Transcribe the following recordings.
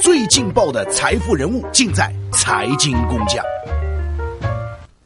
最劲爆的财富人物尽在财经工匠。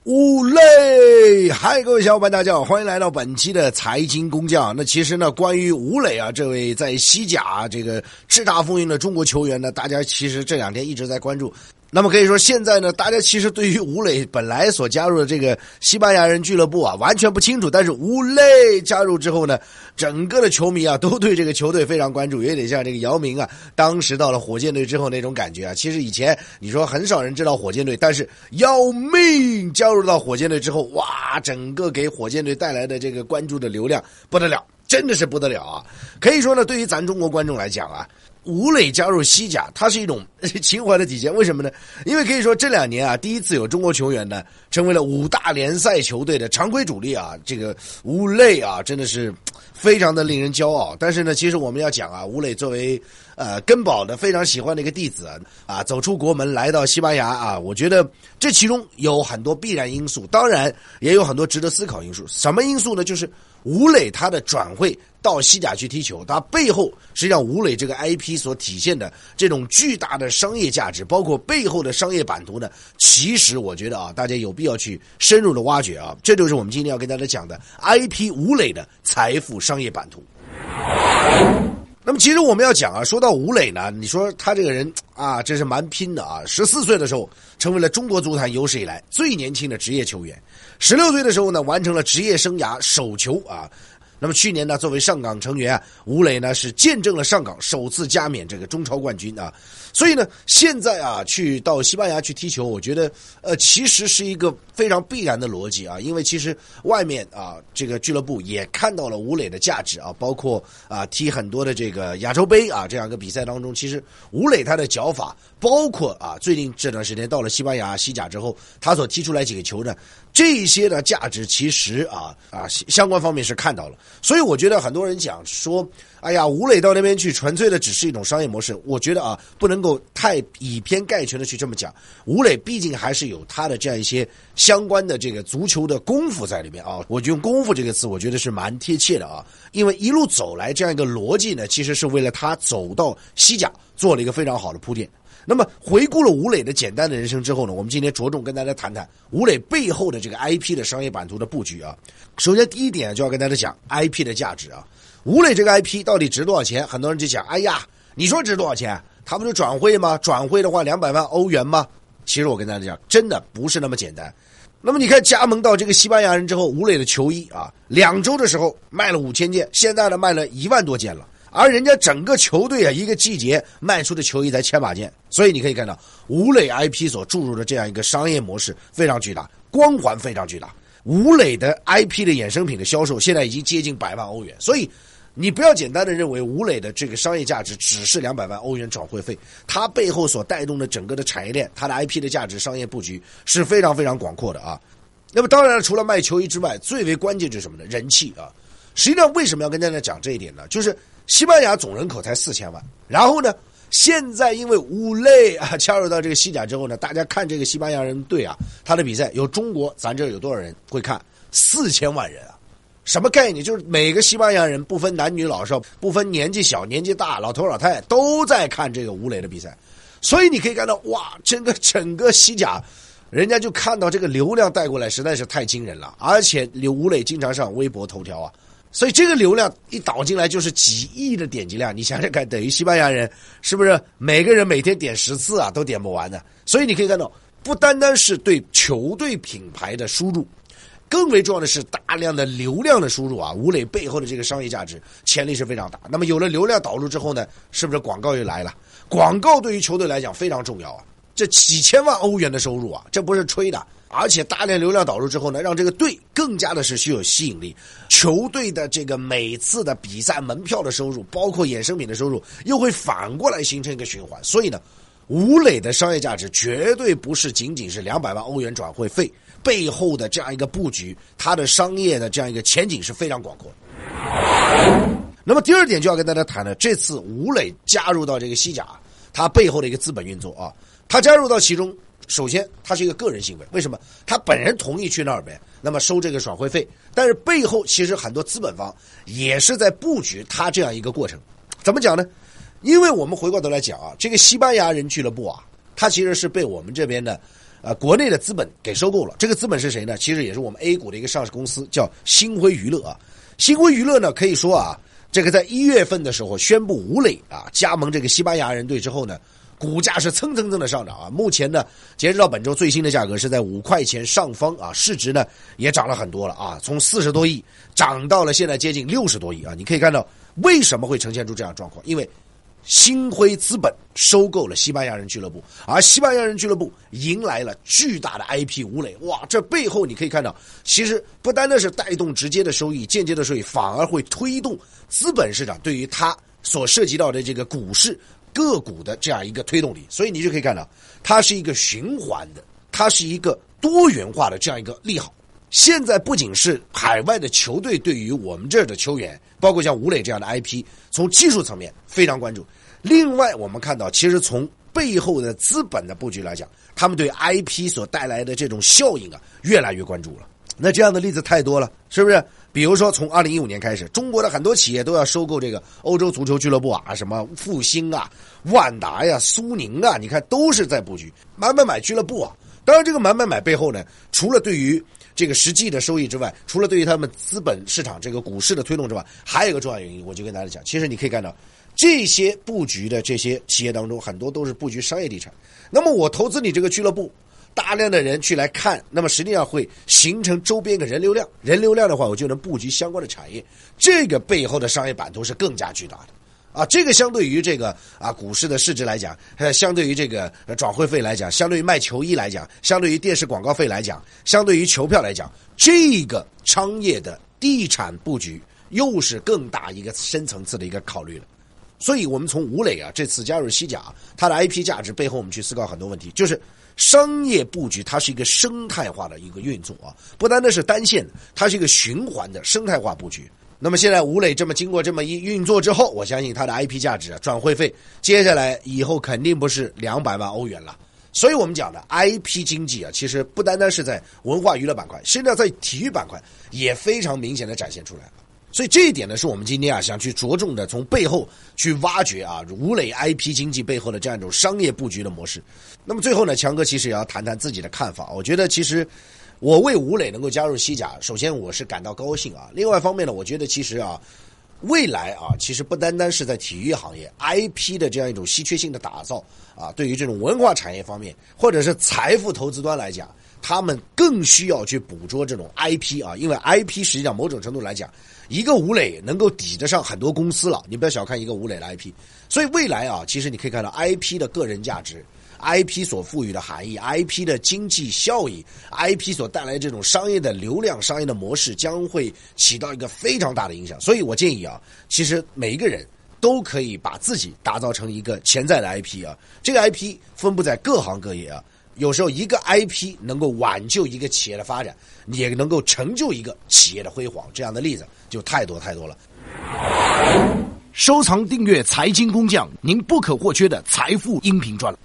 吴磊，嗨，各位小伙伴，大家好，欢迎来到本期的财经工匠。那其实呢，关于吴磊啊，这位在西甲这个叱咤风云的中国球员呢，大家其实这两天一直在关注。那么可以说，现在呢，大家其实对于吴磊本来所加入的这个西班牙人俱乐部啊，完全不清楚。但是吴磊加入之后呢，整个的球迷啊，都对这个球队非常关注，有点像这个姚明啊，当时到了火箭队之后那种感觉啊。其实以前你说很少人知道火箭队，但是姚明加入到火箭队之后，哇，整个给火箭队带来的这个关注的流量不得了，真的是不得了啊！可以说呢，对于咱中国观众来讲啊。吴磊加入西甲，他是一种 情怀的体现。为什么呢？因为可以说这两年啊，第一次有中国球员呢成为了五大联赛球队的常规主力啊。这个吴磊啊，真的是非常的令人骄傲。但是呢，其实我们要讲啊，吴磊作为呃根宝的非常喜欢的一个弟子啊，走出国门来到西班牙啊，我觉得这其中有很多必然因素，当然也有很多值得思考因素。什么因素呢？就是吴磊他的转会。到西甲去踢球，它背后实际上吴磊这个 IP 所体现的这种巨大的商业价值，包括背后的商业版图呢，其实我觉得啊，大家有必要去深入的挖掘啊，这就是我们今天要跟大家讲的 IP 吴磊的财富商业版图。那么，其实我们要讲啊，说到吴磊呢，你说他这个人啊，真是蛮拼的啊。十四岁的时候，成为了中国足坛有史以来最年轻的职业球员；十六岁的时候呢，完成了职业生涯首球啊。那么去年呢，作为上港成员，吴磊呢是见证了上港首次加冕这个中超冠军啊，所以呢，现在啊去到西班牙去踢球，我觉得呃其实是一个非常必然的逻辑啊，因为其实外面啊这个俱乐部也看到了吴磊的价值啊，包括啊踢很多的这个亚洲杯啊这样一个比赛当中，其实吴磊他的脚法，包括啊最近这段时间到了西班牙西甲之后，他所踢出来几个球呢，这些的价值其实啊啊相关方面是看到了。所以我觉得很多人讲说，哎呀，吴磊到那边去，纯粹的只是一种商业模式。我觉得啊，不能够太以偏概全的去这么讲。吴磊毕竟还是有他的这样一些相关的这个足球的功夫在里面啊。我就用“功夫”这个词，我觉得是蛮贴切的啊。因为一路走来这样一个逻辑呢，其实是为了他走到西甲做了一个非常好的铺垫。那么回顾了吴磊的简单的人生之后呢，我们今天着重跟大家谈谈吴磊背后的这个 IP 的商业版图的布局啊。首先第一点就要跟大家讲 IP 的价值啊。吴磊这个 IP 到底值多少钱？很多人就讲，哎呀，你说值多少钱？他不是转会吗？转会的话两百万欧元吗？其实我跟大家讲，真的不是那么简单。那么你看加盟到这个西班牙人之后，吴磊的球衣啊，两周的时候卖了五千件，现在呢卖了一万多件了。而人家整个球队啊，一个季节卖出的球衣才千把件，所以你可以看到吴磊 IP 所注入的这样一个商业模式非常巨大，光环非常巨大。吴磊的 IP 的衍生品的销售现在已经接近百万欧元，所以你不要简单的认为吴磊的这个商业价值只是两百万欧元转会费，它背后所带动的整个的产业链，它的 IP 的价值、商业布局是非常非常广阔的啊。那么当然，除了卖球衣之外，最为关键就是什么呢？人气啊。实际上为什么要跟大家讲这一点呢？就是。西班牙总人口才四千万，然后呢，现在因为武磊 啊加入到这个西甲之后呢，大家看这个西班牙人队啊，他的比赛有中国，咱这有多少人会看？四千万人啊，什么概念？就是每个西班牙人不分男女老少，不分年纪小年纪大，老头老太都在看这个武磊的比赛，所以你可以看到，哇，整个整个西甲，人家就看到这个流量带过来实在是太惊人了，而且刘吴磊经常上微博头条啊。所以这个流量一导进来就是几亿的点击量，你想想看，等于西班牙人是不是每个人每天点十次啊，都点不完的？所以你可以看到，不单单是对球队品牌的输入，更为重要的是大量的流量的输入啊！吴磊背后的这个商业价值潜力是非常大。那么有了流量导入之后呢，是不是广告又来了？广告对于球队来讲非常重要啊！这几千万欧元的收入啊，这不是吹的。而且大量流量导入之后呢，让这个队更加的是具有吸引力。球队的这个每次的比赛门票的收入，包括衍生品的收入，又会反过来形成一个循环。所以呢，吴磊的商业价值绝对不是仅仅是两百万欧元转会费背后的这样一个布局，它的商业的这样一个前景是非常广阔。那么第二点就要跟大家谈的，这次吴磊加入到这个西甲，他背后的一个资本运作啊，他加入到其中。首先，他是一个个人行为，为什么？他本人同意去那儿呗，那么收这个转会费，但是背后其实很多资本方也是在布局他这样一个过程。怎么讲呢？因为我们回过头来讲啊，这个西班牙人俱乐部啊，它其实是被我们这边的，呃，国内的资本给收购了。这个资本是谁呢？其实也是我们 A 股的一个上市公司，叫星辉娱乐啊。星辉娱乐呢，可以说啊，这个在一月份的时候宣布吴磊啊加盟这个西班牙人队之后呢，股价是蹭蹭蹭的上涨啊。目前呢，截止到本周最新的价格是在五块钱上方啊，市值呢也涨了很多了啊，从四十多亿涨到了现在接近六十多亿啊。你可以看到为什么会呈现出这样状况，因为。星辉资本收购了西班牙人俱乐部，而西班牙人俱乐部迎来了巨大的 IP 吴磊，哇！这背后你可以看到，其实不单单是带动直接的收益，间接的收益反而会推动资本市场对于它所涉及到的这个股市个股的这样一个推动力。所以你就可以看到，它是一个循环的，它是一个多元化的这样一个利好。现在不仅是海外的球队对于我们这儿的球员，包括像吴磊这样的 IP，从技术层面非常关注。另外，我们看到，其实从背后的资本的布局来讲，他们对 IP 所带来的这种效应啊，越来越关注了。那这样的例子太多了，是不是？比如说，从二零一五年开始，中国的很多企业都要收购这个欧洲足球俱乐部啊，什么复兴啊、万达呀、苏宁啊，你看都是在布局买买买俱乐部啊。当然，这个买买买背后呢，除了对于这个实际的收益之外，除了对于他们资本市场这个股市的推动之外，还有一个重要原因，我就跟大家讲，其实你可以看到，这些布局的这些企业当中，很多都是布局商业地产。那么我投资你这个俱乐部，大量的人去来看，那么实际上会形成周边的人流量，人流量的话，我就能布局相关的产业，这个背后的商业版图是更加巨大的。啊，这个相对于这个啊股市的市值来讲，呃，相对于这个转会费来讲，相对于卖球衣来讲，相对于电视广告费来讲，相对于球票来讲，这个商业的地产布局又是更大一个深层次的一个考虑了。所以，我们从吴磊啊这次加入西甲，他的 IP 价值背后，我们去思考很多问题，就是商业布局它是一个生态化的一个运作啊，不单单是单线，它是一个循环的生态化布局。那么现在吴磊这么经过这么一运作之后，我相信他的 IP 价值、啊转会费，接下来以后肯定不是两百万欧元了。所以我们讲的 IP 经济啊，其实不单单是在文化娱乐板块，甚至在体育板块也非常明显的展现出来了。所以这一点呢，是我们今天啊想去着重的从背后去挖掘啊吴磊 IP 经济背后的这样一种商业布局的模式。那么最后呢，强哥其实也要谈谈自己的看法。我觉得其实。我为吴磊能够加入西甲，首先我是感到高兴啊。另外一方面呢，我觉得其实啊，未来啊，其实不单单是在体育行业 IP 的这样一种稀缺性的打造啊，对于这种文化产业方面，或者是财富投资端来讲，他们更需要去捕捉这种 IP 啊，因为 IP 实际上某种程度来讲，一个吴磊能够抵得上很多公司了。你不要小看一个吴磊的 IP，所以未来啊，其实你可以看到 IP 的个人价值。IP 所赋予的含义，IP 的经济效益，IP 所带来这种商业的流量、商业的模式，将会起到一个非常大的影响。所以我建议啊，其实每一个人都可以把自己打造成一个潜在的 IP 啊。这个 IP 分布在各行各业啊，有时候一个 IP 能够挽救一个企业的发展，也能够成就一个企业的辉煌。这样的例子就太多太多了。收藏订阅财经工匠，您不可或缺的财富音频专栏。